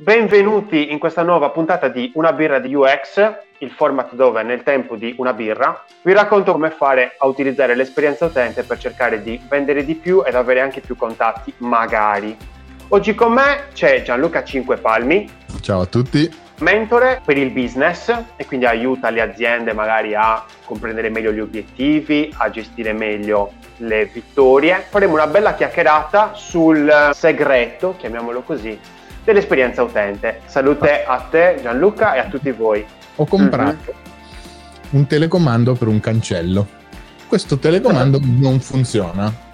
Benvenuti in questa nuova puntata di Una birra di UX, il format dove nel tempo di una birra vi racconto come fare a utilizzare l'esperienza utente per cercare di vendere di più ed avere anche più contatti, magari. Oggi con me c'è Gianluca Cinquepalmi. Ciao a tutti. Mentore per il business e quindi aiuta le aziende magari a comprendere meglio gli obiettivi, a gestire meglio le vittorie. Faremo una bella chiacchierata sul segreto, chiamiamolo così, dell'esperienza utente. Salute a te Gianluca e a tutti voi. Ho comprato mm-hmm. un telecomando per un cancello. Questo telecomando non funziona.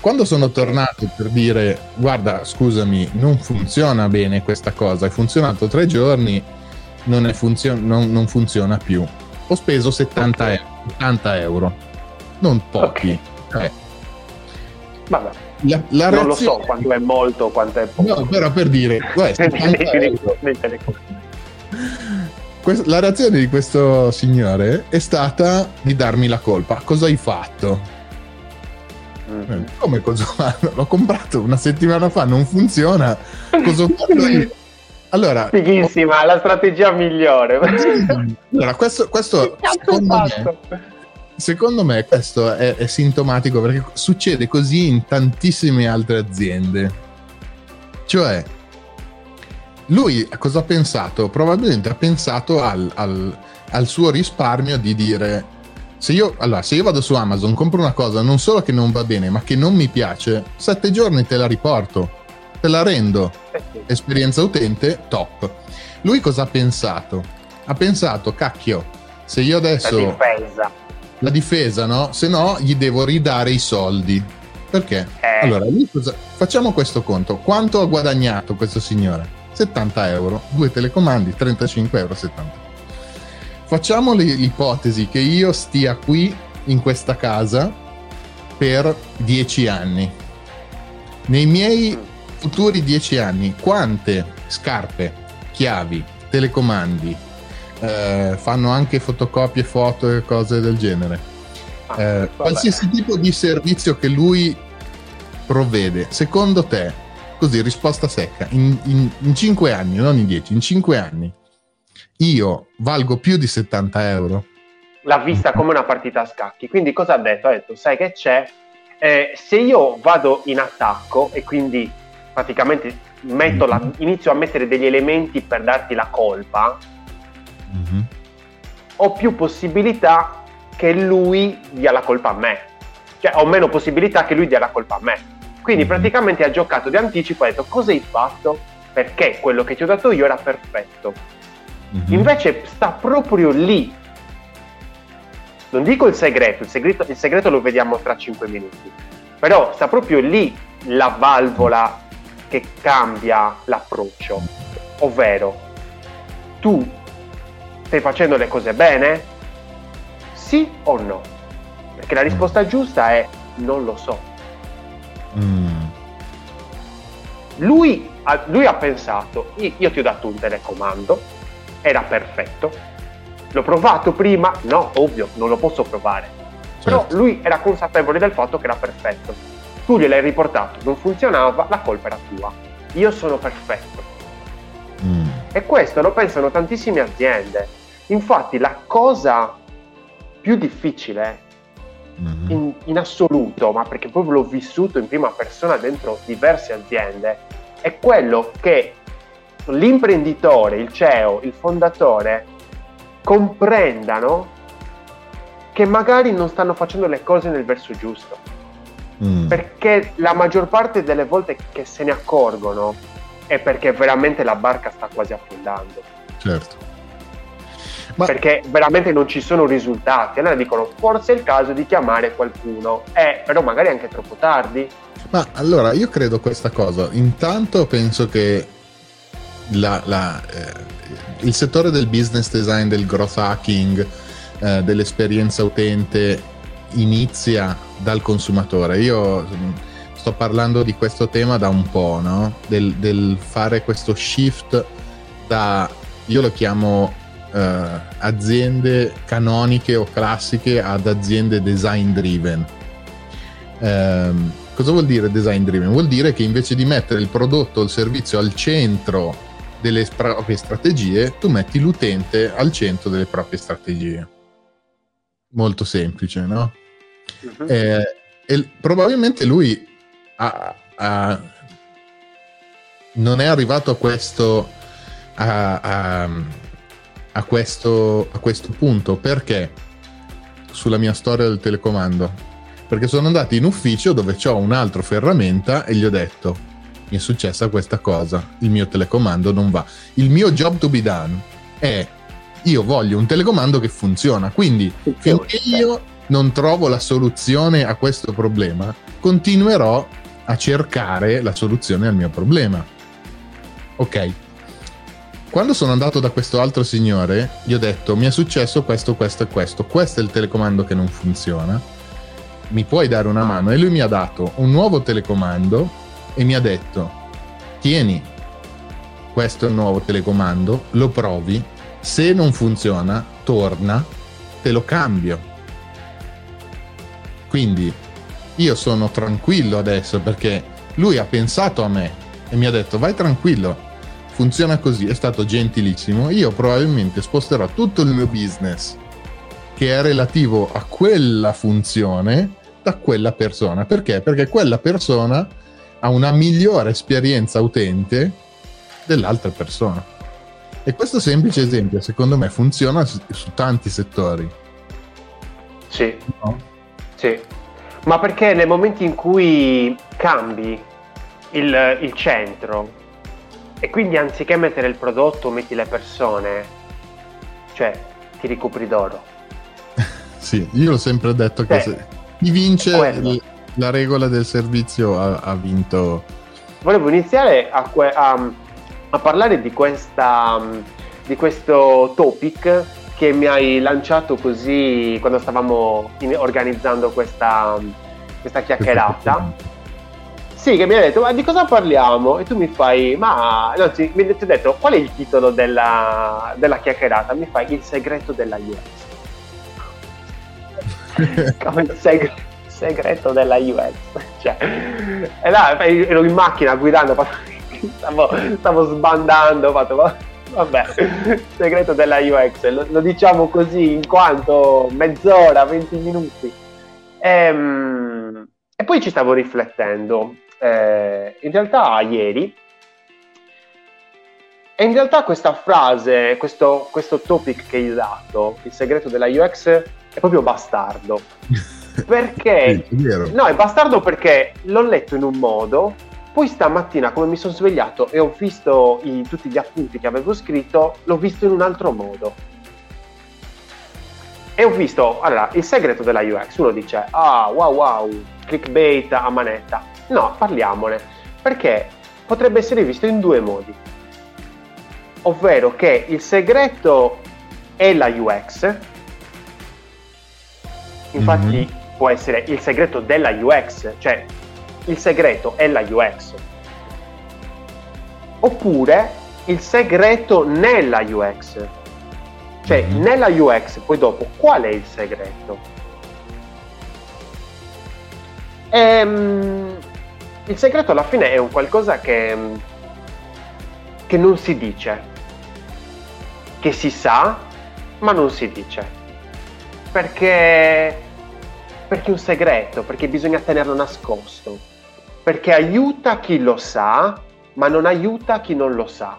Quando sono tornato per dire guarda scusami non funziona bene questa cosa, è funzionato tre giorni, non, funzio- non, non funziona più. Ho speso 70 euro, 80 euro, non pochi. Okay. Eh. Vabbè la, la non lo so quanto è molto, quanto è poco. No, però per dire, guarda, la reazione di questo signore è stata di darmi la colpa. Cosa hai fatto? Mm-hmm. Come cosa? L'ho comprato una settimana fa, non funziona. Cosa ho fatto io? Allora, Fighissima, ho... la strategia migliore. Allora, questo, questo secondo me, Secondo me questo è, è, sintomatico perché succede così in tantissime altre aziende. Cioè, lui cosa ha pensato? Probabilmente ha pensato al, al, al suo risparmio di dire se io, allora, se io vado su Amazon, compro una cosa, non solo che non va bene, ma che non mi piace, sette giorni te la riporto, te la rendo. Esperienza utente, top. Lui cosa ha pensato? Ha pensato, cacchio, se io adesso... La difesa la difesa, no? Se no, gli devo ridare i soldi. Perché? Eh. Allora, facciamo questo conto. Quanto ha guadagnato questo signore? 70 euro, due telecomandi, 35 euro 70. Facciamo l'ipotesi che io stia qui in questa casa per 10 anni. Nei miei futuri 10 anni, quante scarpe, chiavi, telecomandi, eh, fanno anche fotocopie, foto e cose del genere. Ah, eh, qualsiasi tipo di servizio che lui provvede, secondo te, così risposta secca, in, in, in 5 anni, non in 10, in 5 anni, io valgo più di 70 euro? L'ha vista come una partita a scacchi, quindi cosa ha detto? Ha detto, sai che c'è? Eh, se io vado in attacco e quindi praticamente la, inizio a mettere degli elementi per darti la colpa, mm-hmm. ho più possibilità che lui dia la colpa a me. Cioè, ho meno possibilità che lui dia la colpa a me. Quindi mm-hmm. praticamente ha giocato di anticipo e ha detto cosa hai fatto? Perché quello che ti ho dato io era perfetto. Mm-hmm. Invece sta proprio lì. Non dico il segreto, il segreto, il segreto lo vediamo tra 5 minuti. Però sta proprio lì la valvola che cambia l'approccio. Ovvero, tu Stai facendo le cose bene? Sì o no? Perché la mm. risposta giusta è non lo so. Mm. Lui, lui, ha pensato, io ti ho dato un telecomando, era perfetto. L'ho provato prima? No, ovvio, non lo posso provare. Certo. Però lui era consapevole del fatto che era perfetto. Tu gliel'hai riportato, non funzionava, la colpa era tua. Io sono perfetto. Mm. E questo lo pensano tantissime aziende. Infatti la cosa più difficile mm-hmm. in, in, assoluto, ma perché proprio l'ho vissuto in prima persona dentro diverse aziende, è quello che l'imprenditore, il CEO, il fondatore comprendano che magari non stanno facendo le cose nel verso giusto. Mm. Perché la maggior parte delle volte che se ne accorgono è perché veramente la barca sta quasi affondando. Certo. Ma... Perché veramente non ci sono risultati. Allora dicono forse è il caso di chiamare qualcuno. Eh, però magari è anche troppo tardi. Ma allora io credo questa cosa. Intanto penso che la, la, eh, il settore del business design, del growth hacking, eh, dell'esperienza utente inizia dal consumatore. Io sto parlando di questo tema da un po', no? del, del fare questo shift da, io lo chiamo eh, aziende canoniche o classiche ad aziende design driven. Eh, Cosa vuol dire design driven? Vuol dire che invece di mettere il prodotto o il servizio al centro delle proprie strategie, tu metti l'utente al centro delle proprie strategie. Molto semplice, no? Uh-huh. Eh, e probabilmente lui ha, ha, non è arrivato a questo, a, a, questo, a questo punto perché sulla mia storia del telecomando perché sono andato in ufficio dove ho un altro ferramenta e gli ho detto mi è successa questa cosa, il mio telecomando non va. Il mio job to be done è io voglio un telecomando che funziona, quindi finché io non trovo la soluzione a questo problema, continuerò a cercare la soluzione al mio problema. Ok. Quando sono andato da questo altro signore, gli ho detto mi è successo questo, questo e questo, questo è il telecomando che non funziona mi puoi dare una mano? E lui mi ha dato un nuovo telecomando e mi ha detto, tieni, questo è il nuovo telecomando, lo provi, se non funziona, torna, te lo cambio. Quindi io sono tranquillo adesso perché lui ha pensato a me e mi ha detto vai tranquillo, funziona così, è stato gentilissimo, io probabilmente sposterò tutto il mio business che è relativo a quella funzione da quella persona. Perché? Perché quella persona ha una migliore esperienza utente dell'altra persona. E questo semplice esempio, secondo me, funziona su, su tanti settori. Sì. No? Sì. Ma perché nel momento in cui cambi il, il centro e quindi anziché mettere il prodotto metti le persone, cioè ti ricopri d'oro. Sì, io ho sempre detto che se, chi vince la regola del servizio ha, ha vinto. Volevo iniziare a, que- a, a parlare di, questa, di questo topic che mi hai lanciato così quando stavamo in- organizzando questa, questa chiacchierata. Sì, che mi hai detto, ma di cosa parliamo? E tu mi fai, ma anzi, mi hai detto, qual è il titolo della, della chiacchierata? Mi fai il segreto della UX. come il seg- segreto della UX. Cioè, e là ero in macchina guidando, stavo, stavo sbandando, ho fatto, vabbè, segreto della UX, lo, lo, diciamo così in quanto mezz'ora, 20 minuti. Ehm, e poi ci stavo riflettendo. Eh, in realtà ieri e in realtà questa frase, questo, questo topic che hai dato, il segreto della UX, è proprio bastardo. Perché? È no, è bastardo perché l'ho letto in un modo, poi stamattina come mi sono svegliato e ho visto i, tutti gli appunti che avevo scritto, l'ho visto in un altro modo. E ho visto, allora, il segreto della UX, uno dice, ah, wow, wow, clickbait a manetta. No, parliamone, perché potrebbe essere visto in due modi. Ovvero che il segreto è la UX, infatti mm-hmm può essere il segreto della UX, cioè il segreto è la UX. Oppure il segreto nella UX. Cioè, mm-hmm. nella UX, poi dopo, qual è il segreto? Ehm, il segreto alla fine è un qualcosa che, che non si dice, che si sa, ma non si dice. Perché perché è un segreto, perché bisogna tenerlo nascosto, perché aiuta chi lo sa, ma non aiuta chi non lo sa.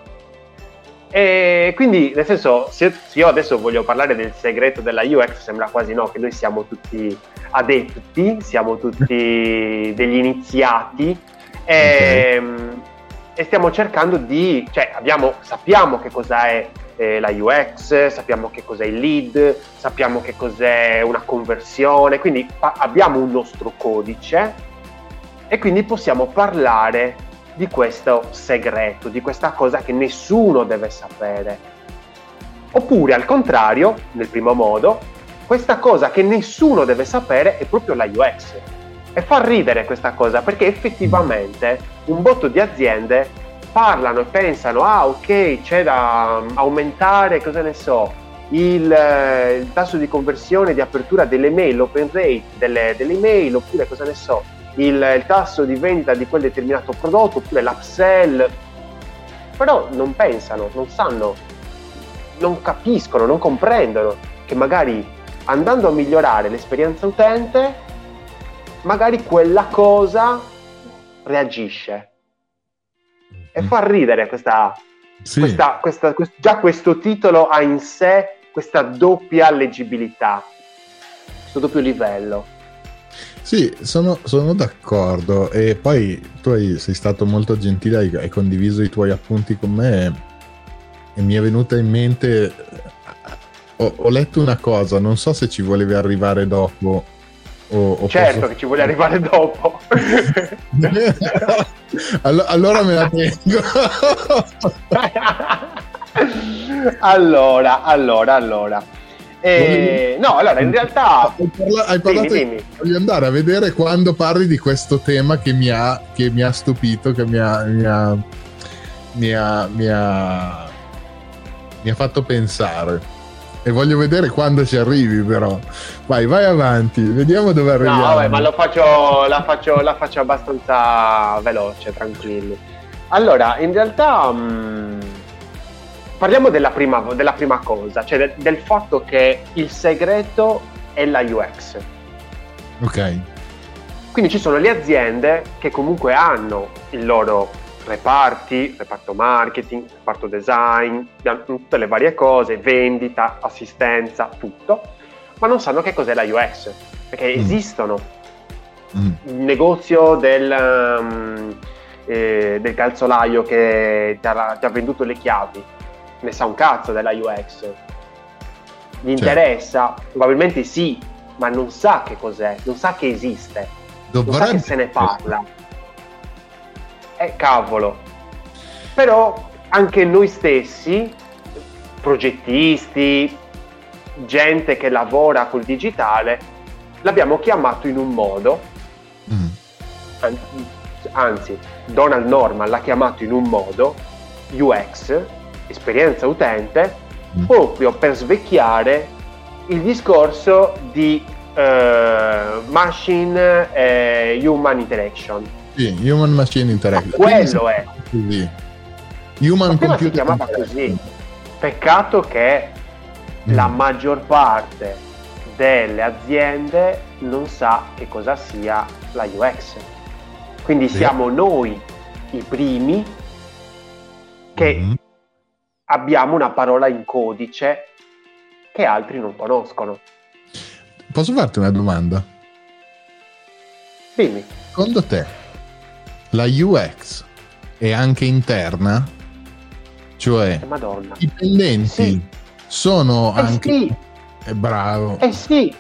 E quindi, nel senso, se io adesso voglio parlare del segreto della UX, sembra quasi no, che noi siamo tutti adepti, siamo tutti degli iniziati e, okay. e stiamo cercando di, cioè abbiamo, sappiamo che cosa è eh, la UX, sappiamo che cos'è il lead, sappiamo che cos'è una conversione, quindi pa- abbiamo un nostro codice e quindi possiamo parlare di questo segreto, di questa cosa che nessuno deve sapere. Oppure al contrario, nel primo modo, questa cosa che nessuno deve sapere è proprio la UX. E fa ridere questa cosa perché effettivamente un botto di aziende parlano e pensano, ah ok, c'è da aumentare, cosa ne so, il, il tasso di conversione, di apertura delle mail, l'open rate delle, delle email, oppure cosa ne so, il, il tasso di vendita di quel determinato prodotto oppure l'upsell, però non pensano, non sanno, non capiscono, non comprendono che magari andando a migliorare l'esperienza utente, magari quella cosa reagisce. E fa ridere questa, sì. questa, questa, questa, già questo titolo ha in sé questa doppia leggibilità, questo doppio livello. Sì, sono, sono, d'accordo e poi tu hai, sei stato molto gentile, hai, hai, condiviso i tuoi appunti con me e mi è venuta in mente, ho, ho, letto una cosa, non so se ci volevi arrivare dopo. O, o certo posso... che ci vuole arrivare dopo. allora, allora me la tengo. allora, allora, allora. Eh, no, allora in realtà hai, parla- hai parlato dimmi, dimmi. voglio andare a vedere quando parli di questo tema che mi ha, che mi ha stupito, che mi ha, mi ha, mi ha, mi ha, mi ha fatto pensare. E voglio vedere quando ci arrivi, però. Vai, vai avanti, vediamo dove arriviamo. No, vabbè, ma lo faccio, la, faccio, la faccio abbastanza veloce, tranquilli. Allora, in realtà. Mh, mm, parliamo della prima, della prima cosa, cioè de, del fatto che il segreto è la UX. Ok. Quindi ci sono le aziende che comunque hanno il loro reparti, reparto marketing, reparto design, tutte le varie cose, vendita, assistenza, tutto, ma non sanno che cos'è la UX, perché mm. esistono. Mm. Il negozio del, um, eh, del calzolaio che ti ha, ti ha venduto le chiavi, ne sa un cazzo della UX. Gli certo. interessa? Probabilmente sì, ma non sa che cos'è, non sa che esiste, Dovrebbe... non sa che se ne parla. Eh, cavolo. Però anche noi stessi, progettisti, gente che lavora col digitale, l'abbiamo chiamato in un modo, mm. anzi, Donald Norman l'ha chiamato in un modo, UX, esperienza utente mm. proprio per svecchiare il discorso di uh, machine e human interaction. Sì, human machine interaction. Ma quello è. Così. Human computer si chiamava così. Peccato che mm. la maggior parte delle aziende non sa che cosa sia la UX. Quindi sì. siamo noi i primi che mm abbiamo una parola in codice che altri non conoscono. Posso farti una domanda? Dimmi. Secondo te la UX è anche interna? Cioè, eh, Madonna. i dipendenti sì. sono eh anche... Sì. Eh, bravo. Eh sì.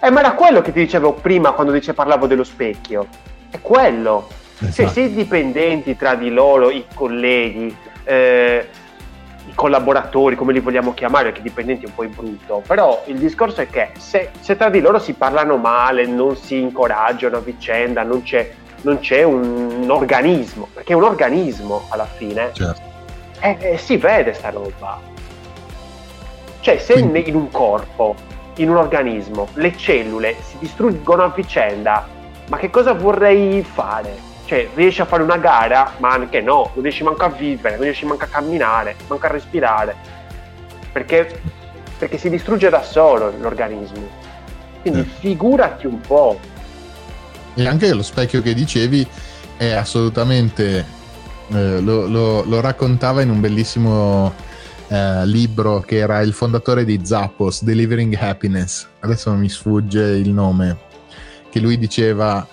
Eh, ma era quello che ti dicevo prima quando dice, parlavo dello specchio. È quello. Esatto. Cioè, se i dipendenti tra di loro, i colleghi, eh, collaboratori, come li vogliamo chiamare, perché dipendenti è un po' in brutto, però il discorso è che se, se, tra di loro si parlano male, non si incoraggiano a vicenda, non c'è, non c'è un, un, organismo, perché è un organismo alla fine, certo. eh, eh, si vede sta roba. Cioè se Quindi... in un corpo, in un organismo, le cellule si distruggono a vicenda, ma che cosa vorrei fare? Cioè riesci a fare una gara, ma anche no, non riesci manco a vivere, non riesci manco a camminare, manco a respirare, perché, perché si distrugge da solo l'organismo. Quindi eh. figurati un po'. E anche lo specchio che dicevi è assolutamente, eh, lo, lo, lo, raccontava in un bellissimo eh, libro che era il fondatore di Zappos, Delivering Happiness, adesso mi sfugge il nome, che lui diceva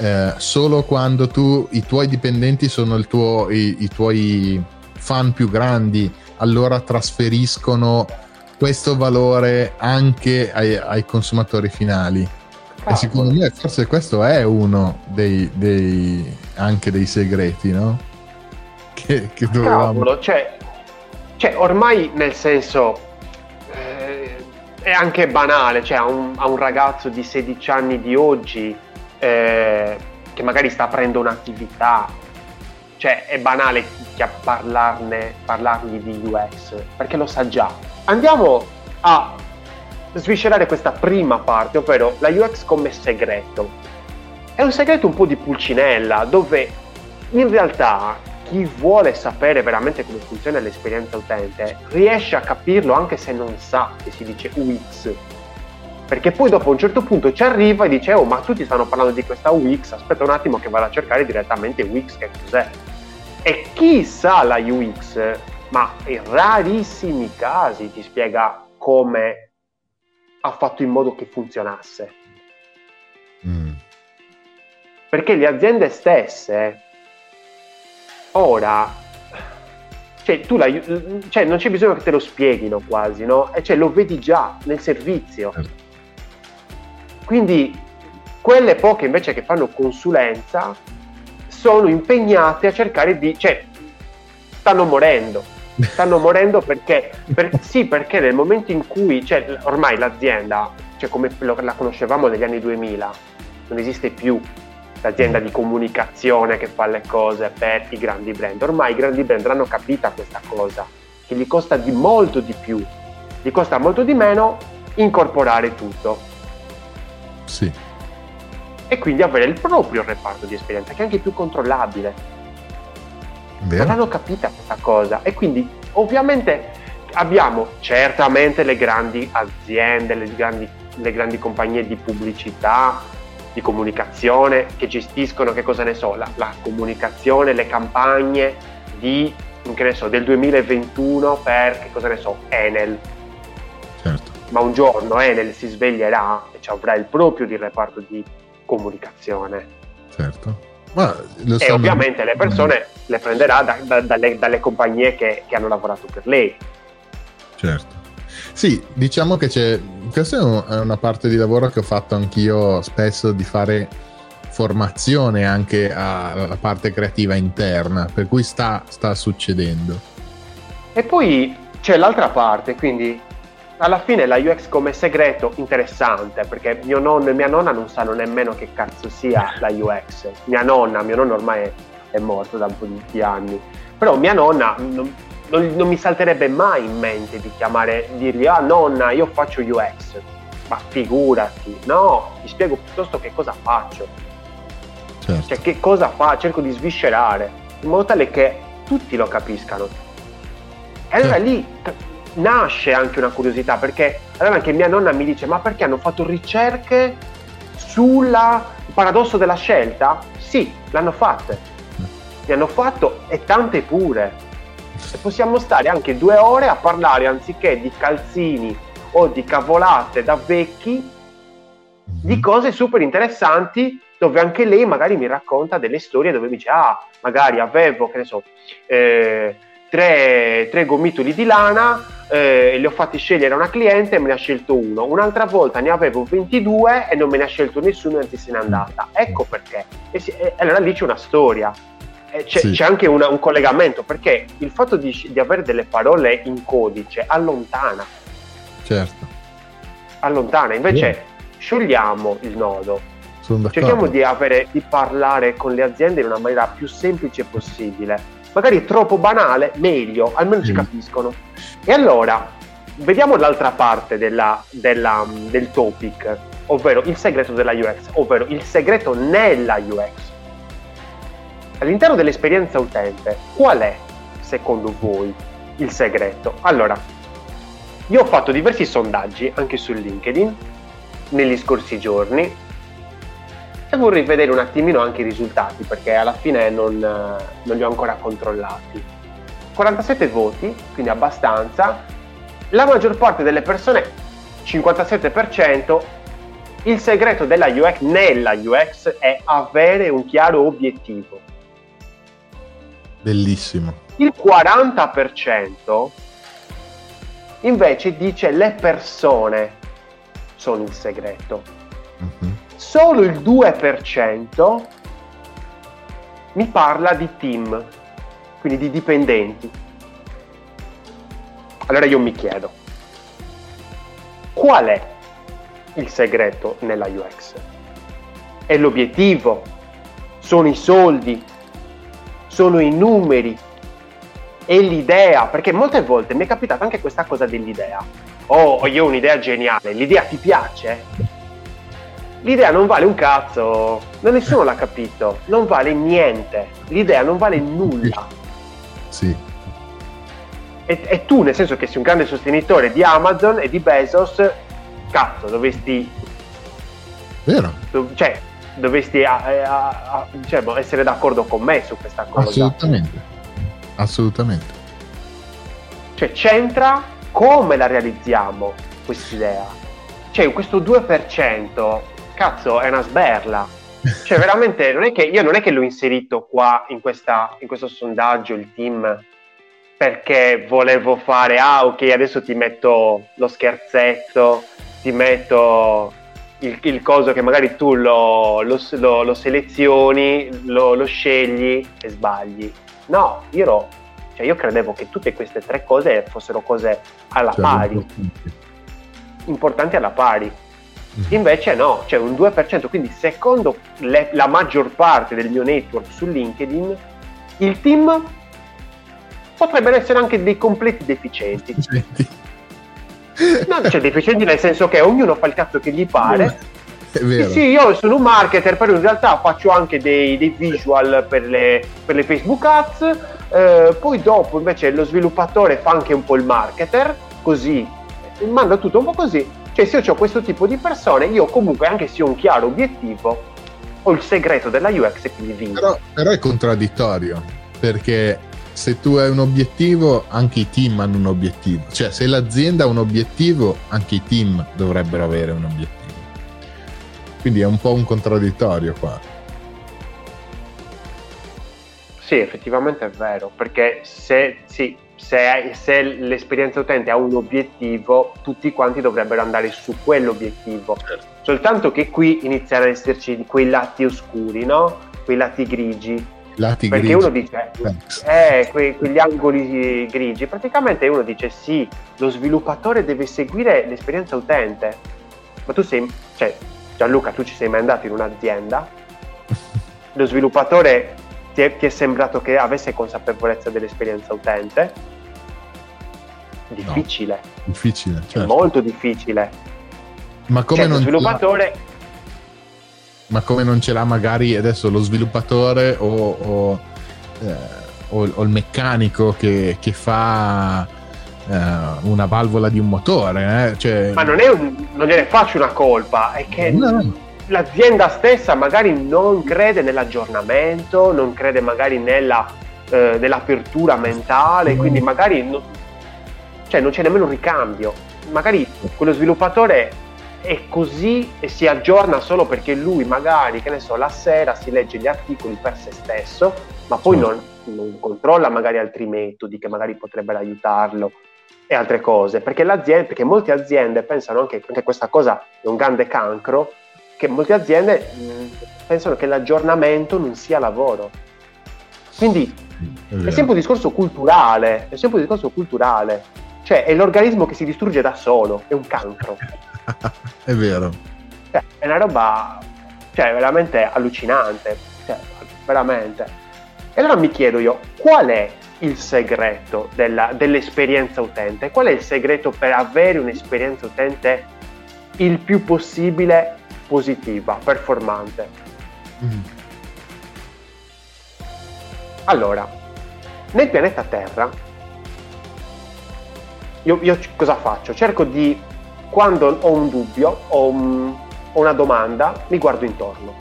eh, solo quando tu, i tuoi dipendenti sono tuo, i, i, tuoi fan più grandi, allora trasferiscono questo valore anche ai, ai consumatori finali. Cavolo. E secondo me forse questo è uno dei, dei anche dei segreti, no? Che, che dovevamo... Cavolo, cioè, cioè ormai nel senso eh, è anche banale, cioè a un, a un ragazzo di 16 anni di oggi eh, che magari sta aprendo un'attività, cioè è banale parlarne, parlargli di UX, perché lo sa già. Andiamo a sviscerare questa prima parte, ovvero la UX come segreto. è un segreto un po' di pulcinella, dove in realtà chi vuole sapere veramente come funziona l'esperienza utente riesce a capirlo anche se non sa che si dice UX. Perché poi dopo a un certo punto ci arriva e dice oh ma tutti stanno parlando di questa UX, aspetta un attimo che vado a cercare direttamente UX che cos'è. E chi sa la UX, ma in rarissimi casi ti spiega come ha fatto in modo che funzionasse. Mm. Perché le aziende stesse ora cioè, tu la, cioè, non c'è bisogno che te lo spieghino quasi, no? E cioè, lo vedi già nel servizio. Certo. Quindi quelle poche invece che fanno consulenza sono impegnate a cercare di... cioè, stanno morendo. Stanno morendo perché, per, sì, perché nel momento in cui, cioè, ormai l'azienda, cioè come la conoscevamo negli anni 2000, non esiste più l'azienda di comunicazione che fa le cose per i grandi brand. Ormai i grandi brand hanno capito questa cosa, che gli costa di molto di più, gli costa molto di meno incorporare tutto. Sì. E quindi avere il proprio reparto di esperienza, che è anche più controllabile. Vero. Non hanno capito questa cosa. E quindi ovviamente abbiamo certamente le grandi aziende, le grandi, le grandi compagnie di pubblicità, di comunicazione che gestiscono, che cosa ne so, la, la comunicazione, le campagne di, che ne so, del 2021 per, che cosa ne so, Enel. Ma un giorno Enel si sveglierà e ci avrà il proprio di reparto di comunicazione. Certo. Ma e ovviamente le persone le prenderà da, da, dalle, dalle, compagnie che, che hanno lavorato per lei. Certo. Sì, diciamo che c'è. Questa è una parte di lavoro che ho fatto anch'io spesso di fare formazione anche alla parte creativa interna, per cui sta, sta succedendo. E poi c'è l'altra parte, quindi alla fine la UX come segreto interessante perché mio nonno e mia nonna non sanno nemmeno che cazzo sia la UX. Mia nonna, mio nonno ormai è, è morto da un po' di anni, però mia nonna non, non, non, mi salterebbe mai in mente di chiamare, dirgli ah nonna io faccio UX, ma figurati, no, ti spiego piuttosto che cosa faccio, certo. cioè che cosa fa, cerco di sviscerare, in modo tale che tutti lo capiscano. E allora certo. lì nasce anche una curiosità, perché allora anche mia nonna mi dice ma perché hanno fatto ricerche sul paradosso della scelta? Sì, l'hanno fatte, mm. ne hanno fatto e tante pure e possiamo stare anche due ore a parlare anziché di calzini o di cavolate da vecchi di cose super interessanti dove anche lei magari mi racconta delle storie dove mi dice ah magari avevo che ne so eh, tre, tre, gomitoli di lana eh, li ho fatti scegliere a una cliente e me ne ha scelto uno un'altra volta ne avevo 22 e non me ne ha scelto nessuno anzi se n'è andata ecco perché e, si, e allora lì c'è una storia eh, c'è, sì. c'è, anche una, un collegamento perché il fatto di, di, avere delle parole in codice allontana. Certo. Allontana, invece sì. sciogliamo il nodo. Cerchiamo di, avere, di parlare con le aziende in una maniera più semplice possibile. Magari troppo banale, meglio, almeno sì. ci capiscono. E allora, vediamo l'altra parte della, della, del topic, ovvero il segreto della UX, ovvero il segreto nella UX all'interno dell'esperienza utente, qual è, secondo voi, il segreto? Allora, io ho fatto diversi sondaggi anche su LinkedIn negli scorsi giorni e vorrei vedere un attimino anche i risultati perché alla fine non, non li ho ancora controllati. 47 voti, quindi abbastanza. La maggior parte delle persone, 57%, il segreto della UX nella UX è avere un chiaro obiettivo. Bellissimo. Il 40% invece dice le persone sono il segreto. Uh-huh. Solo il 2% mi parla di team, quindi di dipendenti. Allora io mi chiedo, qual è il segreto nella UX? È l'obiettivo? Sono i soldi? sono i numeri e l'idea, perché molte volte mi è capitata anche questa cosa dell'idea. Oh, io ho un'idea geniale, l'idea ti piace? L'idea non vale un cazzo, nessuno l'ha capito, non vale niente, l'idea non vale nulla. Sì. E, e tu, nel senso che sei un grande sostenitore di Amazon e di Bezos, cazzo, dovresti... Vero. dov- cioè, dovresti a- a- a- boh, essere d'accordo con me su questa cosa. Assolutamente. Assolutamente. Cioè, c'entra come la realizziamo quest'idea. Cioè, questo 2%, cazzo, è una sberla. Cioè, veramente, non è che io non è che l'ho inserito qua in, questa, in questo sondaggio, il team, perché volevo fare, ah, ok, adesso ti metto lo scherzetto, ti metto il, il coso che magari tu lo, lo- lo- lo selezioni, lo, lo scegli e sbagli. No, io, ero- cioè io credevo che tutte queste tre cose fossero cose alla Cioè, pari, importanti alla pari. Invece no, c'è un 2%, quindi secondo le- la maggior parte del mio network su LinkedIn, il team potrebbero essere anche dei completi deficienti. No, cioè deficienti nel senso che ognuno fa il cazzo che gli pare. Sì, sì, io sono un marketer, però in realtà faccio anche dei, dei visual per le, per le Facebook Ads. eh, poi dopo invece lo sviluppatore fa anche un po' il marketer, così manda tutto un po' così. Cioè, se io ho questo tipo di persone, io comunque, anche se ho un chiaro obiettivo, ho il segreto della UX e quindi vinco. Però, però è contraddittorio perché se tu hai un obiettivo, anche i team hanno un obiettivo. Cioè, se l'azienda ha un obiettivo, anche i team dovrebbero avere un obiettivo. Quindi è un po' un contraddittorio qua. Sì, effettivamente è vero, perché se, sì, se, se l'esperienza utente ha un obiettivo, tutti quanti dovrebbero andare su quell'obiettivo. Soltanto che qui iniziano ad esserci quei lati oscuri, no? Quei lati grigi. Lati Perché grigi. uno dice, eh, que- quegli angoli grigi. Praticamente uno dice, sì, lo sviluppatore deve seguire l'esperienza utente. Ma tu sei, cioè, Gianluca, tu ci sei mai andato in un'azienda? Lo sviluppatore ti è, ti è sembrato che avesse consapevolezza dell'esperienza utente? Difficile, Difficile, è certo. molto difficile. Ma come, lo non sviluppatore ma come non ce l'ha magari adesso lo sviluppatore o, o, eh, o- o il meccanico che, che fa eh, una valvola di un motore? eh? Cioè, Ma non, è un- non gliene faccio una colpa, è che No, no. L'azienda stessa magari non crede nell'aggiornamento, non crede magari nella, eh, nell'apertura mentale, quindi magari non, cioè non c'è nemmeno un ricambio. Magari quello sviluppatore è così e si aggiorna solo perché lui magari, che ne so, la sera si legge gli articoli per se stesso, ma poi non, non controlla magari altri metodi che magari potrebbero aiutarlo e altre cose, perché, l'azienda, perché molte aziende pensano anche che questa cosa è un grande cancro, che molte aziende mh, pensano che l'aggiornamento non sia lavoro. Quindi è sempre un discorso culturale, è sempre un discorso culturale, cioè è l'organismo che si distrugge da solo, è un cancro. è vero. Cioè, è una roba cioè, veramente allucinante, cioè, veramente. E allora mi chiedo io, qual è il segreto della- dell'esperienza utente? Qual è il segreto per avere un'esperienza utente il più possibile positiva, performante? Mm. Allora, nel pianeta Terra, io, io cosa faccio? Cerco di, quando ho un dubbio o un- ho una domanda, mi guardo intorno.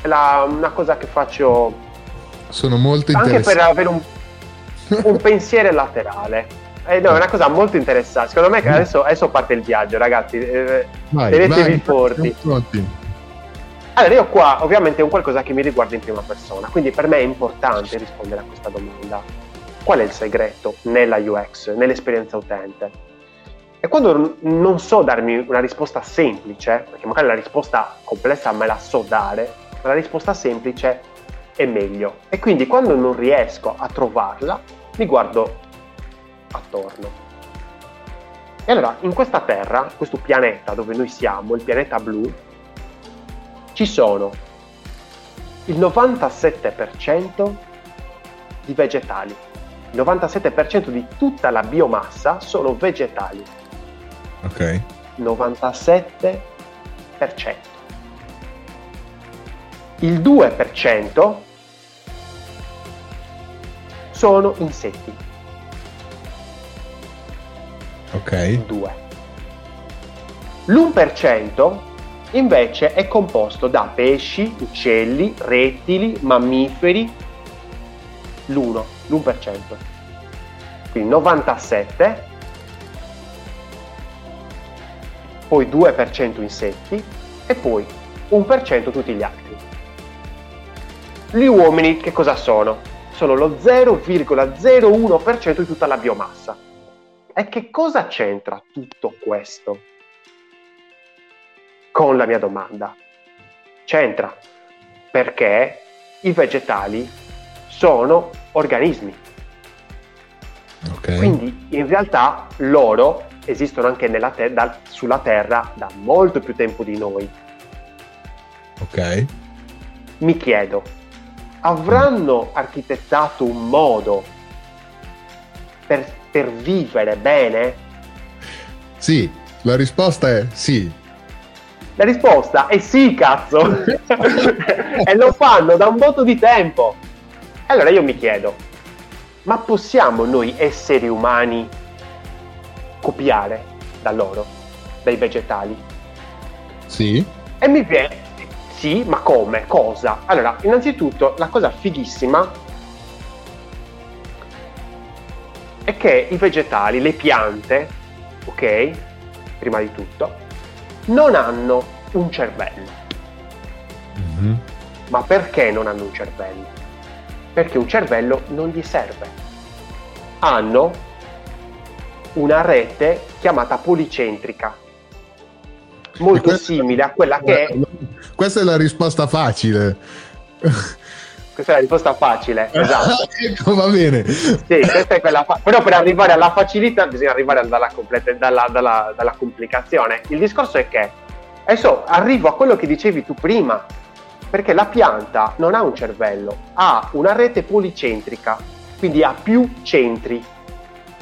È la- una cosa che faccio Sono molto anche per interessante. avere un, un pensiero laterale. Eh, no, è una cosa molto interessante. Secondo me che adesso, adesso parte il viaggio, ragazzi. Eh, Vai, tenetevi vai, forti. Allora, io qua ovviamente è un qualcosa che mi riguarda in prima persona, quindi per me è importante rispondere a questa domanda. Qual è il segreto nella UX, nell'esperienza utente? E quando non so darmi una risposta semplice, perché magari la risposta complessa me la so dare, ma la risposta semplice è meglio. E quindi quando non riesco a trovarla, mi guardo attorno. E allora, in questa Terra, questo pianeta dove noi siamo, il pianeta blu, ci sono il 97% di vegetali. Il 97% di tutta la biomassa sono vegetali. Ok. 97%. il 2% sono insetti. Ok. 2. L'1% invece è composto da pesci, uccelli, rettili, mammiferi. L'1, l'1%. Quindi 97, poi 2% insetti e poi 1% tutti gli altri. Gli uomini che cosa sono? Sono lo 0,01% di tutta la biomassa. E che cosa c'entra tutto questo con la mia domanda? C'entra perché i vegetali sono organismi. Ok. Quindi in realtà loro esistono anche nella te- da- sulla Terra da molto più tempo di noi. Ok. Mi chiedo, avranno architettato un modo per, per vivere bene? Sì, la risposta è sì. La risposta è sì, cazzo! e lo fanno da un botto di tempo. Allora io mi chiedo, ma possiamo noi esseri umani copiare da loro, dai vegetali? Sì. E mi viene, sì, ma come? Cosa? Allora, innanzitutto, la cosa fighissima è che i vegetali, le piante, ok, prima di tutto, non hanno un cervello. Mhm. Ma perché non hanno un cervello? Perché un cervello non gli serve. Hanno una rete chiamata policentrica, molto simile a quella che è Questa è la risposta facile. Questa è la risposta facile, esatto. ecco, va bene. Sì, questa è quella fa- Però per arrivare alla facilità bisogna arrivare dalla, complete- dalla- dalla- dalla complicazione. Il discorso è che adesso arrivo a quello che dicevi tu prima, perché la pianta non ha un cervello, ha una rete policentrica, quindi ha più centri.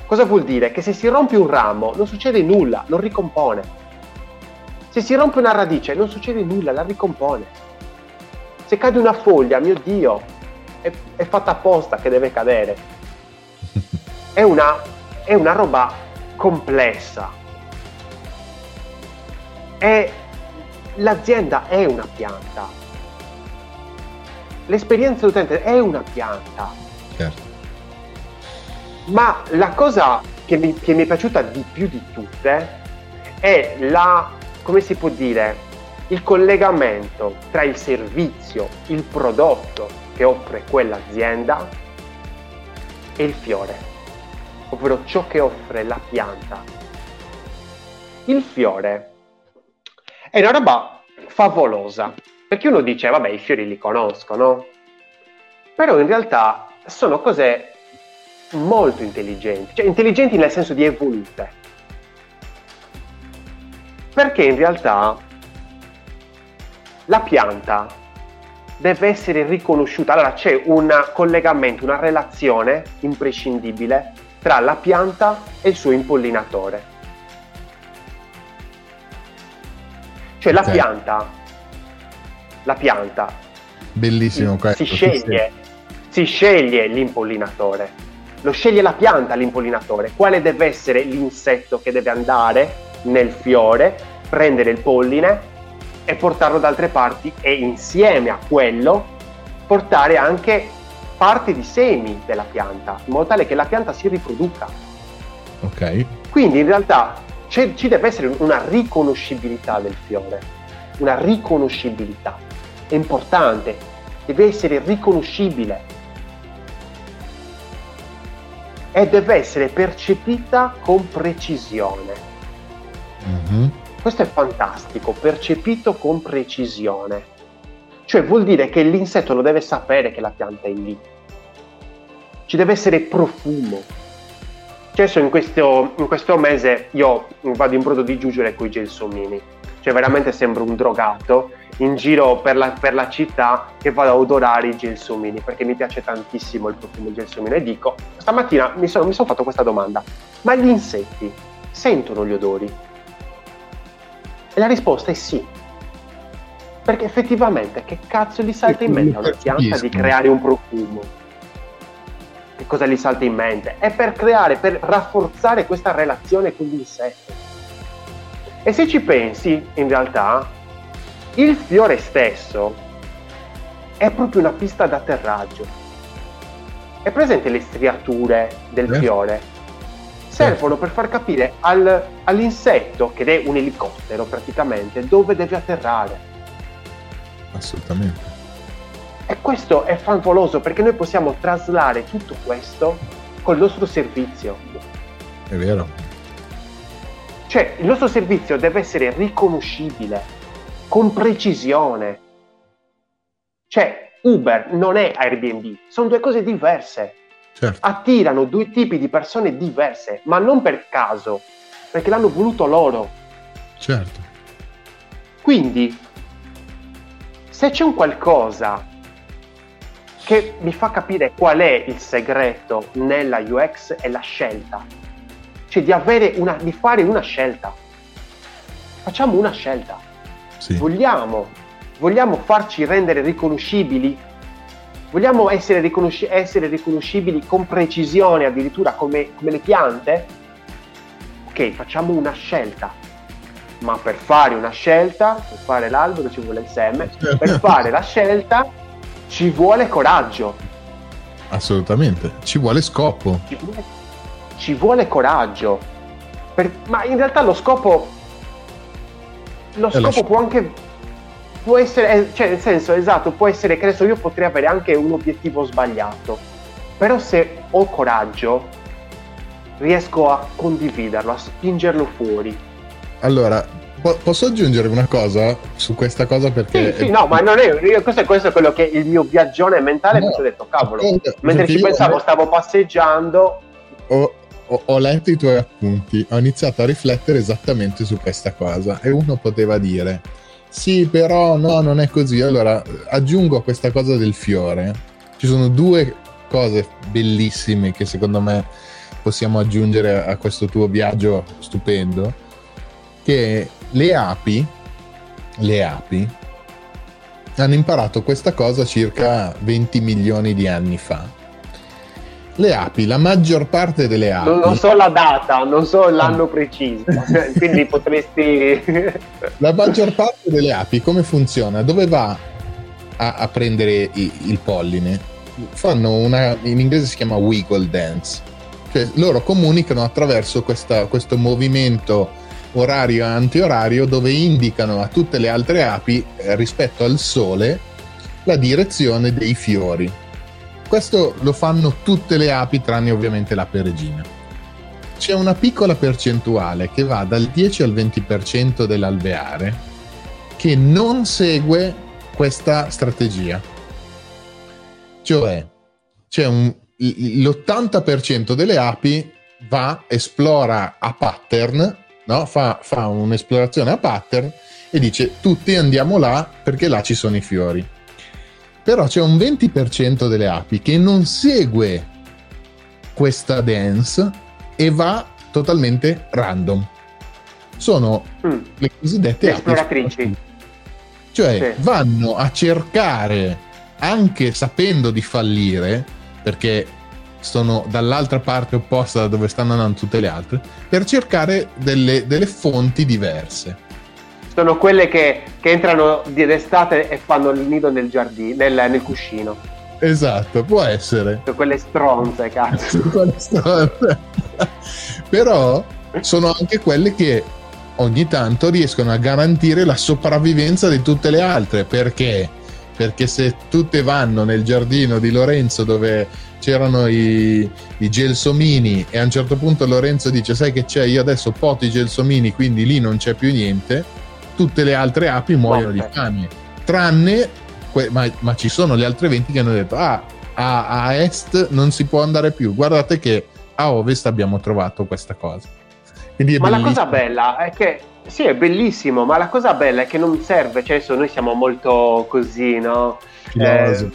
Cosa vuol dire? Che se si rompe un ramo non succede nulla, non ricompone. Se si rompe una radice non succede nulla, la ricompone. Se cade una foglia, mio Dio, è, è fatta apposta che deve cadere. È una, è una roba complessa. E l'azienda è una pianta. L'esperienza dell'utente è una pianta. Certo. Ma la cosa che mi, che mi è piaciuta di più di tutte è la, come si può dire, il collegamento tra il servizio, il prodotto che offre quell'azienda e il fiore, ovvero ciò che offre la pianta. Il fiore è una roba favolosa, perché uno dice, vabbè, i fiori li conosco, no? Però in realtà sono cose molto intelligenti, cioè intelligenti nel senso di evolute. Perché in realtà la pianta deve essere riconosciuta. Allora c'è un collegamento, una relazione imprescindibile tra la pianta e il suo impollinatore. Cioè la Ok. pianta, la pianta Bellissimo questo. si sì, sceglie, si sceglie l'impollinatore, lo sceglie la pianta l'impollinatore, quale deve essere l'insetto che deve andare nel fiore, prendere il polline e portarlo da altre parti e insieme a quello portare anche parti di semi della pianta, in modo tale che la pianta si riproduca. Ok. Quindi in realtà ci deve essere una riconoscibilità del fiore, una riconoscibilità. È importante, deve essere riconoscibile e deve essere percepita con precisione. Mhm. Questo è fantastico, percepito con precisione. Cioè vuol dire che l'insetto lo deve sapere che la pianta è lì. Ci deve essere profumo. Cioè adesso in questo, in questo mese io vado in brodo di giuggiole con i gelsomini. Cioè veramente sembro un drogato in giro per la, per la città che vado a odorare i gelsomini perché mi piace tantissimo il profumo del gelsomino e dico, stamattina mi sono, mi sono fatto questa domanda, ma gli insetti sentono gli odori? E la risposta è sì. Perché effettivamente che cazzo gli salta in mente a una pianta di creare un profumo? Che cosa gli salta in mente? È per creare, per rafforzare questa relazione con l'insetto. E se ci pensi, in realtà, il fiore stesso è proprio una pista d'atterraggio. È presente le striature del eh. fiore? Servono per far capire al, all'insetto, che è un elicottero praticamente, dove deve atterrare assolutamente. E questo è favoloso perché noi possiamo traslare tutto questo col nostro servizio. È vero. Cioè, il nostro servizio deve essere riconoscibile, con precisione. Cioè, Uber non è Airbnb, sono due cose diverse. Certo. Attirano due tipi di persone diverse, ma non per caso, perché l'hanno voluto loro. Certo. Quindi se c'è un qualcosa che mi fa capire qual è il segreto nella UX è la scelta, cioè di, una, di fare una scelta. Facciamo una scelta. Sì. Vogliamo, vogliamo farci rendere riconoscibili vogliamo essere, riconosci- essere, riconoscibili con precisione, addirittura come, come, le piante? Ok, facciamo una scelta ma per fare una scelta, per fare l'albero ci vuole il seme, per fare la scelta ci vuole coraggio. Assolutamente, ci vuole scopo. Ci vuole, ci vuole coraggio. Per, ma in realtà lo scopo, lo scopo sc- può anche può essere, cioè nel senso esatto, può essere che adesso io potrei avere anche un obiettivo sbagliato, però se ho coraggio riesco a condividerlo, a spingerlo fuori. Allora, po- posso aggiungere una cosa su questa cosa perché... Sì, sì, no, ma non è... Io, questo, è, questo è quello che il mio viaggione mentale no, mi ha detto, cavolo, mentre ci pensavo, io... stavo passeggiando... Ho, ho, ho letto i tuoi appunti, ho iniziato a riflettere esattamente su questa cosa e uno poteva dire, sì, però no, non è così. Allora, aggiungo a questa cosa del fiore, ci sono due cose bellissime che secondo me possiamo aggiungere a questo tuo viaggio stupendo che le api, le api hanno imparato questa cosa circa 20 milioni di anni fa. Le api, la maggior parte delle api... Non, so la data, non so l'anno preciso, quindi potresti... la maggior parte delle api come funziona? Dove va a, a prendere i, il polline? Fanno una... in inglese si chiama wiggle dance, cioè loro comunicano attraverso questa, questo movimento orario e antiorario dove indicano a tutte le altre api eh, rispetto al sole la direzione dei fiori. Questo lo fanno tutte le api tranne ovviamente l'ape regina. C'è una piccola percentuale che va dal 10 al 20% dell'alveare che non segue questa strategia. Cioè, c'è un, l'80% delle api va, esplora a pattern no? fa, fa un'esplorazione a pattern e dice tutti andiamo là perché là ci sono i fiori. Però c'è un 20% delle api che non segue questa dance e va totalmente random. Sono mm. le cosiddette le esploratrici. Cioè sì. vanno a cercare, anche sapendo di fallire, perché sono dall'altra parte opposta da dove stanno andando tutte le altre, per cercare delle, delle fonti diverse. Sono quelle che, che entrano d'estate e fanno il nido nel giardino, nel, nel cuscino. Esatto, può essere. Sono quelle stronze, cazzo. quelle stronze. Però sono anche quelle che ogni tanto riescono a garantire la sopravvivenza di tutte le altre. Perché? Perché se tutte vanno nel giardino di Lorenzo dove c'erano i, i, gelsomini e a un certo punto Lorenzo dice sai che c'è io adesso poto i gelsomini quindi lì non c'è più niente tutte le altre api muoiono di fame tranne ma, ma, ci sono le altre 20 che hanno detto ah a, a est non si può andare più guardate che a ovest abbiamo trovato questa cosa ma bellissimo. la cosa bella è che sì, è bellissimo, ma la cosa bella è che non serve, cioè adesso noi siamo molto così, no? eh,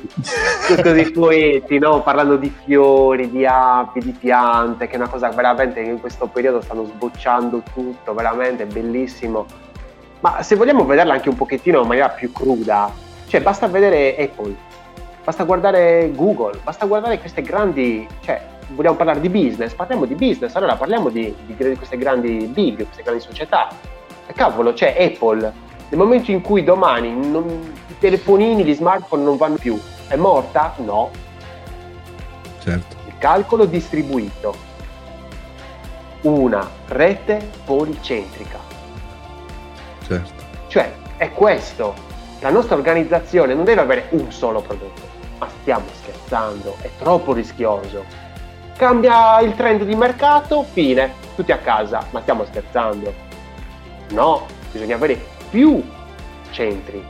così poeti, no? parlando di fiori, di api, di piante, che è una cosa veramente che in questo periodo stanno sbocciando tutto, veramente bellissimo. Ma se vogliamo vederla anche un pochettino in maniera più cruda, cioè basta vedere Apple, basta guardare Google, basta guardare queste grandi, cioè vogliamo parlare di business, parliamo di business, allora parliamo di, di, di queste grandi big, queste grandi società. E cavolo, c'è Apple, nel momento in cui domani non, i telefonini, gli smartphone non vanno più, è morta? No. Certo. Il calcolo distribuito. Una rete policentrica. Certo. Cioè, è questo. La nostra organizzazione non deve avere un solo prodotto. Ma stiamo scherzando, è troppo rischioso. Cambia il trend di mercato, fine, tutti a casa. Ma stiamo scherzando. No, bisogna avere più centri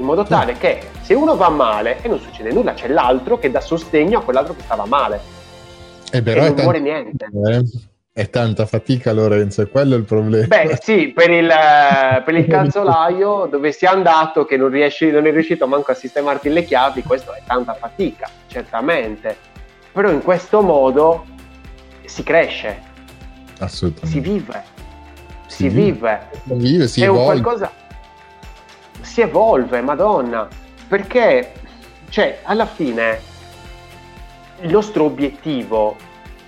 in modo tale che se uno va male e non succede nulla, c'è l'altro che dà sostegno a quell'altro che stava male. Eh, però e non muore niente. Eh? È tanta fatica, Lorenzo, è quello il problema. Beh, sì, per il, per il calzolaio dove sia andato che non, riesci, non è riuscito manco a sistemarti le chiavi, questo è tanta fatica, certamente. Però in questo modo si cresce. Assolutamente. Si vive. Si, si vive. vive. si è evolve. un qualcosa si evolve, madonna, perché cioè, alla fine il nostro obiettivo,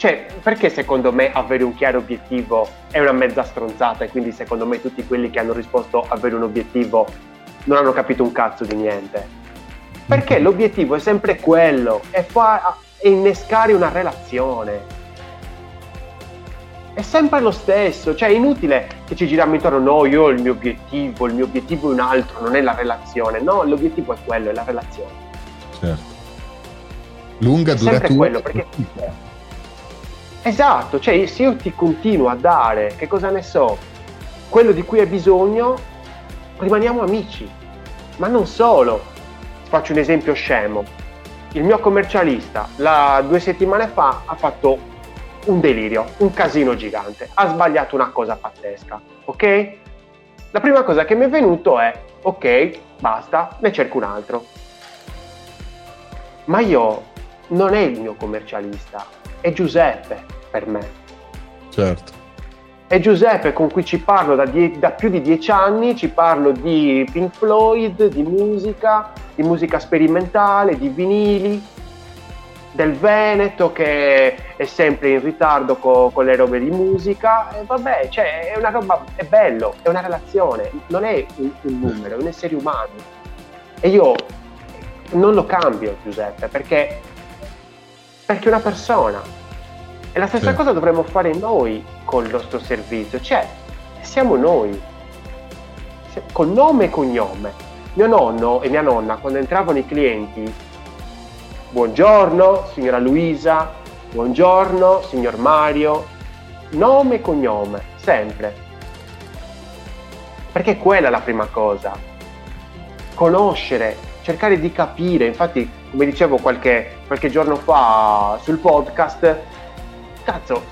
cioè, perché secondo me avere un chiaro obiettivo è una mezza stronzata e quindi secondo me tutti quelli che hanno risposto avere un obiettivo non hanno capito un cazzo di niente? Perché Mm-hmm. l'obiettivo è sempre quello, è, fa- è innescare una relazione è sempre lo stesso, cioè è inutile che ci giriamo intorno, no, io ho il mio obiettivo, il mio obiettivo è un altro, non è la relazione, no, l'obiettivo è quello, è la relazione. Certo. Lunga, È sempre quello, perché... Esatto, cioè se io ti continuo a dare, che cosa ne so, quello di cui hai bisogno, rimaniamo amici. Ma non solo, faccio un esempio scemo. Il mio commercialista, la, due settimane fa, ha fatto un delirio, un casino gigante. Ha sbagliato una cosa pazzesca, ok? La prima cosa che mi è venuto è, ok, basta, ne cerco un altro. Ma io non è il mio commercialista, è Giuseppe per me. Certo. È Giuseppe con cui ci parlo da, die- da più di dieci anni, ci parlo di Pink Floyd, di musica, di musica sperimentale, di vinili, del Veneto che è sempre in ritardo co- con le robe di musica. E vabbè, cioè, è una roba, è bello, è una relazione, non è un, un numero, è un essere umano. E io non lo cambio, Giuseppe, perché, perché una persona. E la stessa Sì. cosa dovremmo fare noi con il nostro servizio, cioè siamo noi, con nome e cognome. Mio nonno e mia nonna, quando entravano i clienti, buongiorno signora Luisa, buongiorno signor Mario, nome e cognome, sempre. Perché quella è la prima cosa. Conoscere, cercare di capire, infatti come dicevo qualche, qualche giorno fa sul podcast, cazzo,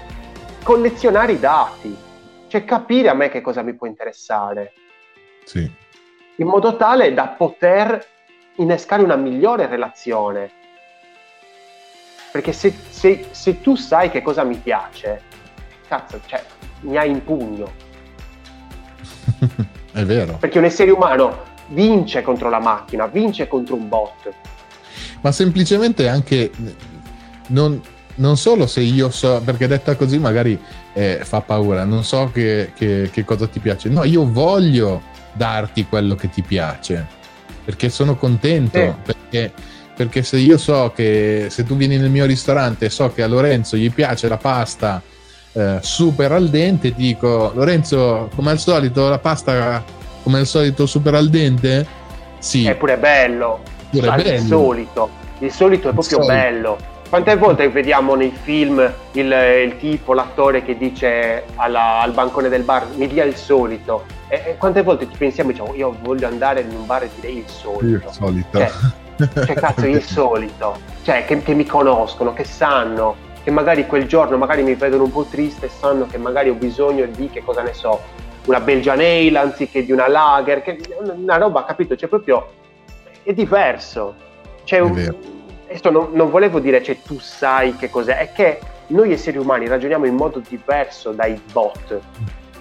collezionare i dati, cioè capire a me che cosa mi può interessare, Sì. in modo tale da poter innescare una migliore relazione. Perché se, se- se tu sai che cosa mi piace, cazzo, cioè, mi hai in pugno. è vero. Perché un essere umano vince contro la macchina, vince contro un bot. Ma semplicemente anche non, non solo se io so, perché detta così magari eh, fa paura, non so che, che- che cosa ti piace. No, io voglio darti quello che ti piace, perché sono contento, Sì. perché, perché se io so che se tu vieni nel mio ristorante e so che a Lorenzo gli piace la pasta eh, super al dente, ti dico Lorenzo, come al solito la pasta come al solito super al dente? Sì, È pure bello. Sai, bello. Il solito. Il solito è Il proprio solito. bello. Quante volte vediamo nei film il, il tipo, l'attore che dice alla- al bancone del bar mi dia il solito? E, e quante volte ci pensiamo e diciamo io voglio andare in un bar e direi il Il solito. solito. Cioè, cioè cazzo il solito. Cioè che, che mi conoscono, che sanno, che magari quel giorno magari mi vedono un po' triste e sanno che magari ho bisogno di, che cosa ne so, una Belgian Ale anziché di una Lager, che una roba, capito? Cioè proprio è diverso. C'è È un, adesso non, non volevo dire cioè tu sai che cos'è, è che noi esseri umani ragioniamo in modo diverso dai bot.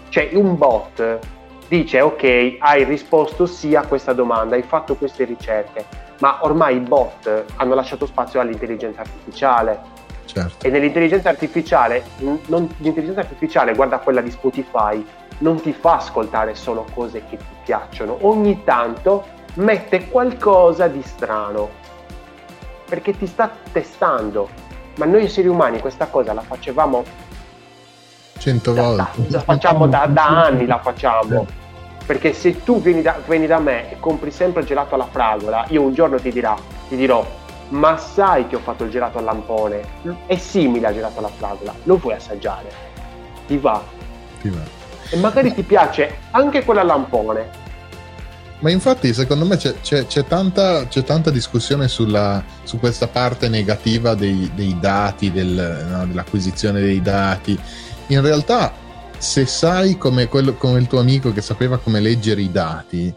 Cioè un bot dice ok, hai risposto sì a questa domanda, hai fatto queste ricerche, ma ormai i bot hanno lasciato spazio all'intelligenza artificiale. Certo. E nell'intelligenza artificiale, non, l'intelligenza artificiale, guarda quella di Spotify, non ti fa ascoltare solo cose che ti piacciono, ogni tanto mette qualcosa di strano, perché ti sta testando. Ma noi esseri umani questa cosa la facevamo cento volte. La facciamo da, da anni, la facciamo. Perché se tu vieni da, vieni da, me e compri sempre il gelato alla fragola, io un giorno ti, dirà, ti dirò, ma sai che ho fatto il gelato al lampone? È simile al gelato alla fragola, lo vuoi assaggiare? Ti va. Ti va. E magari ti piace anche quella al lampone. Ma infatti secondo me c'è, c'è, c'è, tanta, c'è tanta, discussione sulla, su questa parte negativa dei, dei dati, del, no, dell'acquisizione dei dati in realtà se sai come, quello, come il tuo amico che sapeva come leggere i dati,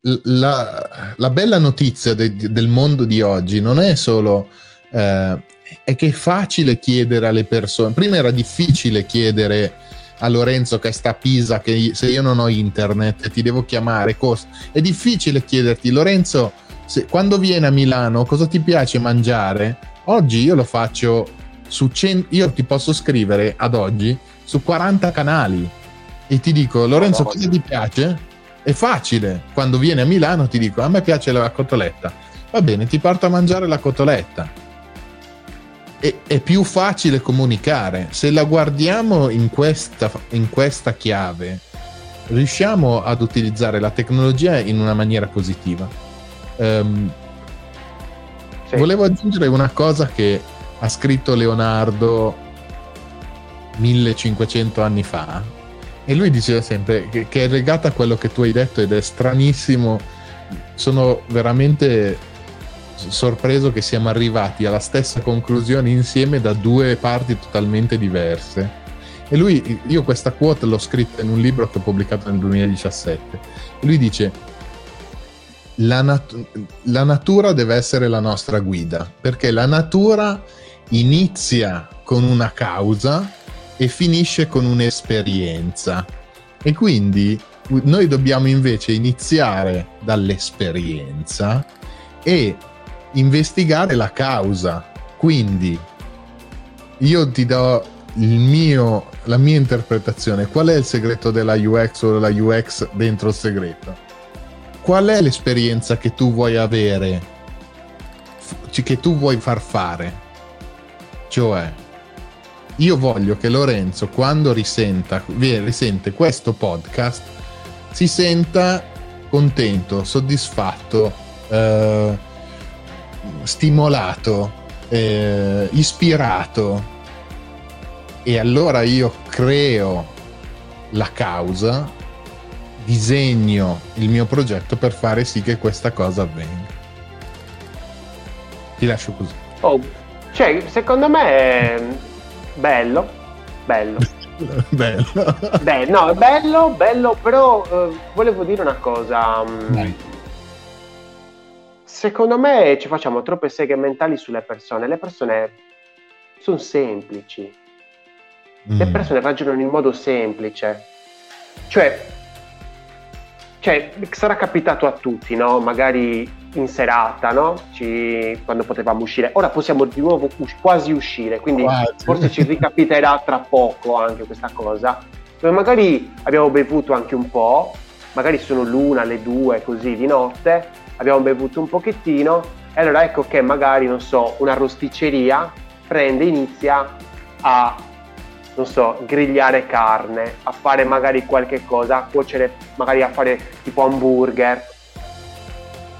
la, la bella notizia de, del mondo di oggi non è solo eh, è che è facile chiedere alle persone. Prima era difficile chiedere a Lorenzo che sta a Pisa che se io non ho internet ti devo chiamare. Costa. È difficile chiederti, Lorenzo, se, quando vieni a Milano cosa ti piace mangiare? Oggi io lo faccio su 100, io ti posso scrivere ad oggi su 40 canali e ti dico Lorenzo no, cosa ti piace? È facile, quando vieni a Milano ti dico a me piace la cotoletta, va bene ti porto a mangiare la cotoletta. E, è più facile comunicare, se la guardiamo in questa, in questa chiave riusciamo ad utilizzare la tecnologia in una maniera positiva. Um, sì. Volevo aggiungere una cosa che ha scritto Leonardo 1500 anni fa e lui diceva sempre che, che, è legata a quello che tu hai detto ed è stranissimo sono veramente sorpreso che siamo arrivati alla stessa conclusione insieme da due parti totalmente diverse e lui io questa quote l'ho scritta in un libro che ho pubblicato nel 2017 e lui dice la, nat- la natura deve essere la nostra guida perché la natura inizia con una causa e finisce con un'esperienza. E quindi noi dobbiamo invece iniziare dall'esperienza e investigare la causa. Quindi io ti do mio, la mia interpretazione. Qual è il segreto della UX o della UX dentro il segreto? Qual è l'esperienza che tu vuoi avere, che tu vuoi far fare? Cioè, io voglio che Lorenzo, quando risenta, risente questo podcast, si senta contento, soddisfatto, eh, stimolato, eh, ispirato. E allora io creo la causa, disegno il mio progetto per fare sì che questa cosa avvenga. Ti lascio così. Oh, cioè, secondo me è bello, bello. bello. Beh, no, bello, bello, però eh, volevo dire una cosa. Dai. Secondo me ci facciamo troppe seghe mentali sulle persone. Le persone sono semplici. Mm. Le persone ragionano in modo semplice. Cioè, cioè, sarà capitato a tutti, no? Magari in serata, no? Ci, quando potevamo uscire. Ora possiamo di nuovo us- quasi uscire, quindi quasi. forse ci ricapiterà tra poco anche questa cosa. Dove magari abbiamo bevuto anche un po', magari sono l'una, le due, così di notte, abbiamo bevuto un pochettino, e allora ecco che magari, non so, una rosticceria prende e inizia a non so, grigliare carne, a fare magari qualche cosa, a cuocere, magari a fare tipo hamburger.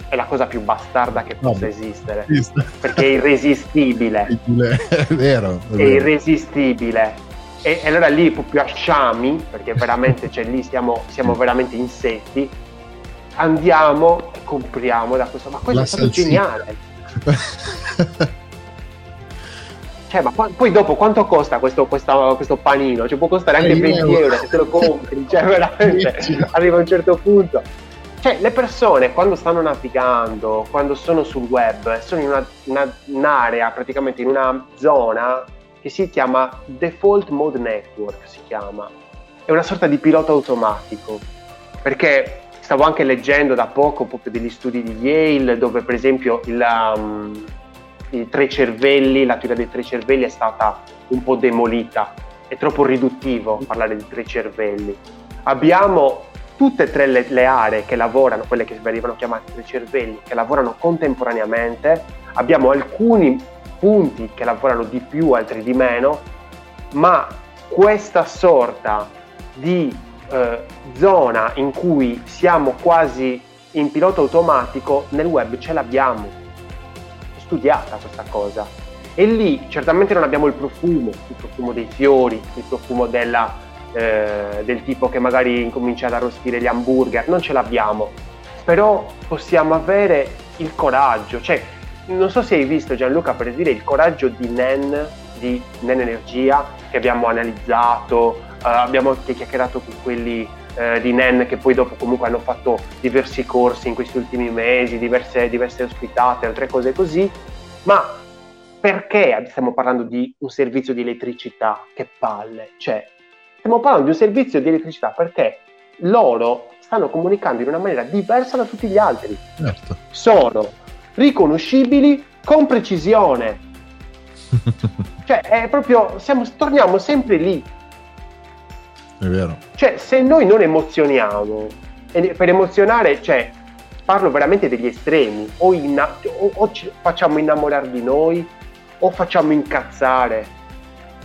È la cosa più bastarda che possa no, esistere. Esiste. Perché è irresistibile. è vero. È, è vero. irresistibile. E, e, allora lì proprio a sciami, perché veramente cioè, lì siamo, siamo veramente insetti, andiamo e compriamo da questo. Ma questo La è stato salsina. geniale. Cioè, ma poi dopo quanto costa questo, questa, questo panino? Cioè, può costare anche 20 euro, euro se te lo compri, cioè veramente arriva a un certo punto. Cioè, le persone quando stanno navigando, quando sono sul web, sono in una, una, un'area, praticamente in una zona che si chiama Default Mode Network, si chiama. è una sorta di pilota automatico, perché stavo anche leggendo da poco proprio degli studi di Yale dove per esempio il, um, cervelli, la teoria dei tre cervelli è stata un po' demolita, è troppo riduttivo parlare di tre cervelli. Abbiamo tutte e tre le, le aree che lavorano, quelle che venivano chiamate tre cervelli, che lavorano contemporaneamente, abbiamo alcuni punti che lavorano di più, altri di meno, ma questa sorta di eh, zona in cui siamo quasi in pilota automatico, nel web ce l'abbiamo. Studiata questa cosa. E lì certamente non abbiamo il profumo, il profumo dei fiori, il profumo della, eh, del tipo che magari incomincia ad arrostire gli hamburger, non ce l'abbiamo. Però possiamo avere il coraggio, cioè non so se hai visto Gianluca per dire il coraggio di Nen, di Nen Energia, che abbiamo analizzato, abbiamo anche chiacchierato con quelli uh, di NEN che poi dopo comunque hanno fatto diversi corsi in questi ultimi mesi, diverse, diverse ospitate, altre cose così, ma perché stiamo parlando di un servizio di elettricità? Che palle! Cioè, stiamo parlando di un servizio di elettricità perché loro stanno comunicando in una maniera diversa da tutti gli altri. Certo. Sono riconoscibili con precisione. cioè, è proprio, siamo, torniamo sempre lì è vero. Cioè, se noi non emozioniamo, e per emozionare, cioè, parlo veramente degli estremi, o, inna- o, o ci facciamo innamorare di noi, o facciamo incazzare.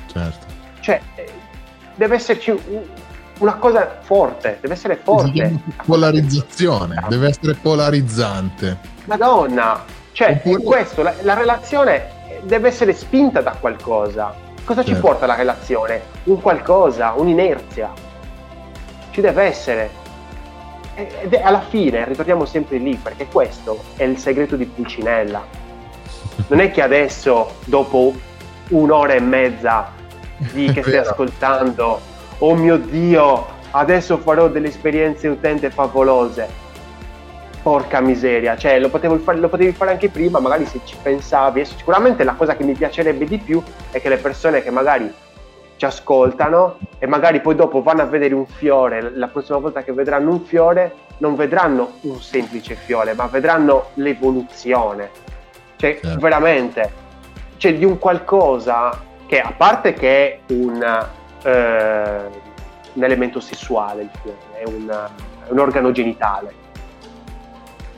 Certo. Cioè, deve esserci una cosa forte, deve essere forte. Polarizzazione, deve essere polarizzante. Madonna, cioè, Oppure... questo, la, la relazione deve essere spinta da qualcosa Cosa certo. ci porta la relazione? Un qualcosa, un'inerzia. Ci deve essere. Ed è alla fine ritorniamo sempre lì, perché questo è il segreto di Pulcinella. Non è che adesso, dopo un'ora e mezza di che stai ascoltando, oh mio Dio, adesso farò delle esperienze utente favolose porca miseria, cioè lo potevi, fare, lo potevi fare anche prima, magari se ci pensavi. E sicuramente la cosa che mi piacerebbe di più è che le persone che magari ci ascoltano e magari poi dopo vanno a vedere un fiore, la prossima volta che vedranno un fiore non vedranno un semplice fiore, ma vedranno l'evoluzione. Cioè, certo. veramente, cioè di un qualcosa che a parte che è un, eh, un elemento sessuale il fiore, è un, è un organo genitale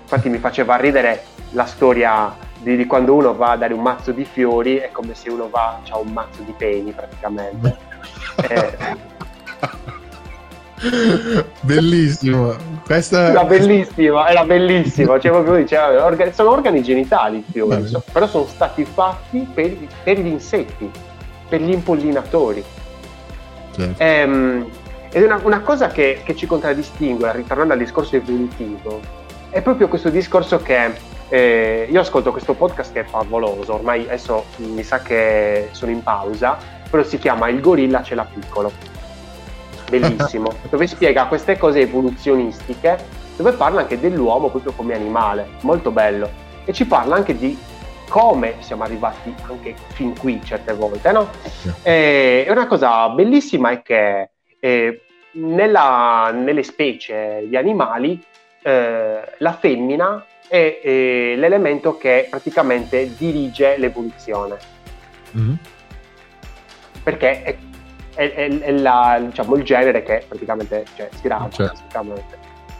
Infatti mi faceva ridere la storia di, di, quando uno va a dare un mazzo di fiori, è come se uno va, ha un mazzo di peni praticamente. eh. Bellissimo, questa era bellissima, era bellissima, cioè proprio diceva, sono organi genitali fiori, Beh. però sono stati fatti per, per, gli insetti, per gli impollinatori. Certo. Ehm, ed è una, una cosa che, che ci contraddistingue, ritornando al discorso evolutivo, è proprio questo discorso che eh, io ascolto questo podcast che è favoloso, ormai adesso mi sa che sono in pausa, però si chiama Il gorilla ce l'ha piccolo. Bellissimo, dove spiega queste cose evoluzionistiche, dove parla anche dell'uomo proprio come animale, molto bello. E ci parla anche di come siamo arrivati anche fin qui certe volte, no? E una cosa bellissima è che eh, nella, nelle specie di animali eh, la femmina è, è, l'elemento che praticamente dirige l'evoluzione. Mm-hmm. Perché è, è, è la, diciamo, il genere che praticamente cioè, si ragia, certo.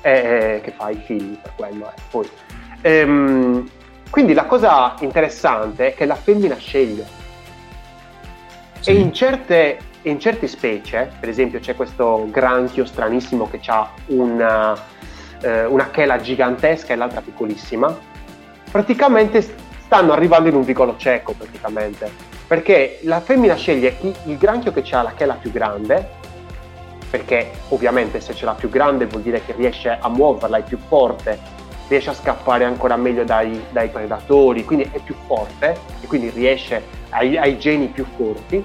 che fa i figli per quello. Eh. Poi, ehm, quindi la cosa interessante è che la femmina sceglie. Sì. E in certe, in certe specie, per esempio c'è questo granchio stranissimo che ha una eh, una chela gigantesca e l'altra piccolissima, praticamente stanno arrivando in un vicolo cieco praticamente, perché la femmina sceglie chi, il granchio che ha la chela più grande, perché ovviamente se ce l'ha più grande vuol dire che riesce a muoverla, è più forte, riesce a scappare ancora meglio dai, dai predatori, quindi è più forte e quindi riesce ai, ai geni più forti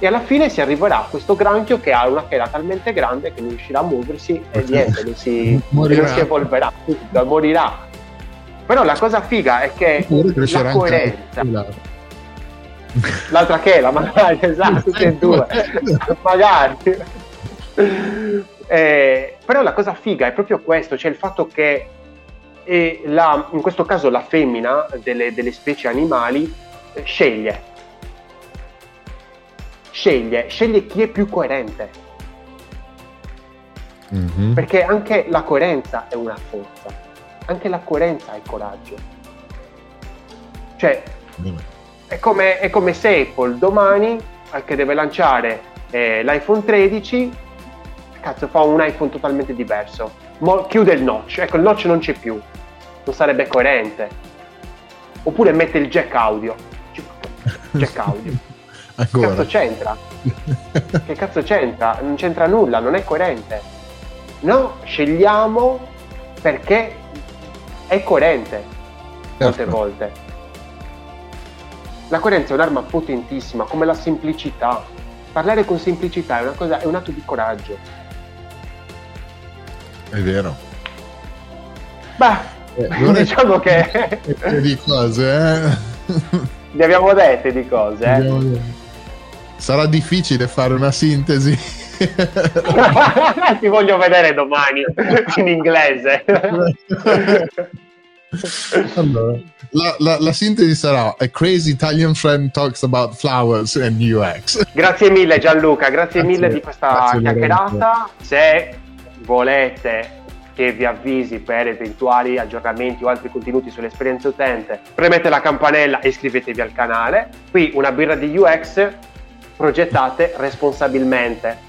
e alla fine si arriverà a questo granchio che ha una chela talmente grande che non riuscirà a muoversi e niente, non si, non si evolverà, morirà. Però la cosa figa è che la coerenza... L'altra chela, magari, esatto, tutte e due, magari. Eh, però la cosa figa è proprio questo, cioè il fatto che eh, la, in questo caso la femmina delle, delle specie animali eh, sceglie, sceglie, sceglie chi è più coerente. Mm-hmm. Perché anche la coerenza è una forza, anche la coerenza è coraggio. Cioè, mm. è, come, è come se Apple domani, che deve lanciare eh, l'iPhone 13, cazzo fa un iPhone totalmente diverso. Mo- chiude il notch, ecco il notch non c'è più, non sarebbe coerente. Oppure mette il jack audio. Jack audio. Che cazzo c'entra? che cazzo c'entra? Non c'entra nulla, non è coerente. No, scegliamo perché è coerente molte certo. volte. La coerenza è un'arma potentissima, come la semplicità. Parlare con semplicità è, una cosa, è un atto di coraggio. È vero. Beh, eh, diciamo che... di cose, eh? Ne abbiamo dette di cose, eh? Sarà difficile fare una sintesi. Ti voglio vedere domani in inglese. allora, la, la, la, sintesi sarà A crazy Italian friend talks about flowers and UX. Grazie mille Gianluca, grazie, grazie mille di questa chiacchierata. Se volete che vi avvisi per eventuali aggiornamenti o altri contenuti sull'esperienza utente, premete la campanella e iscrivetevi al canale. Qui una birra di UX progettate responsabilmente.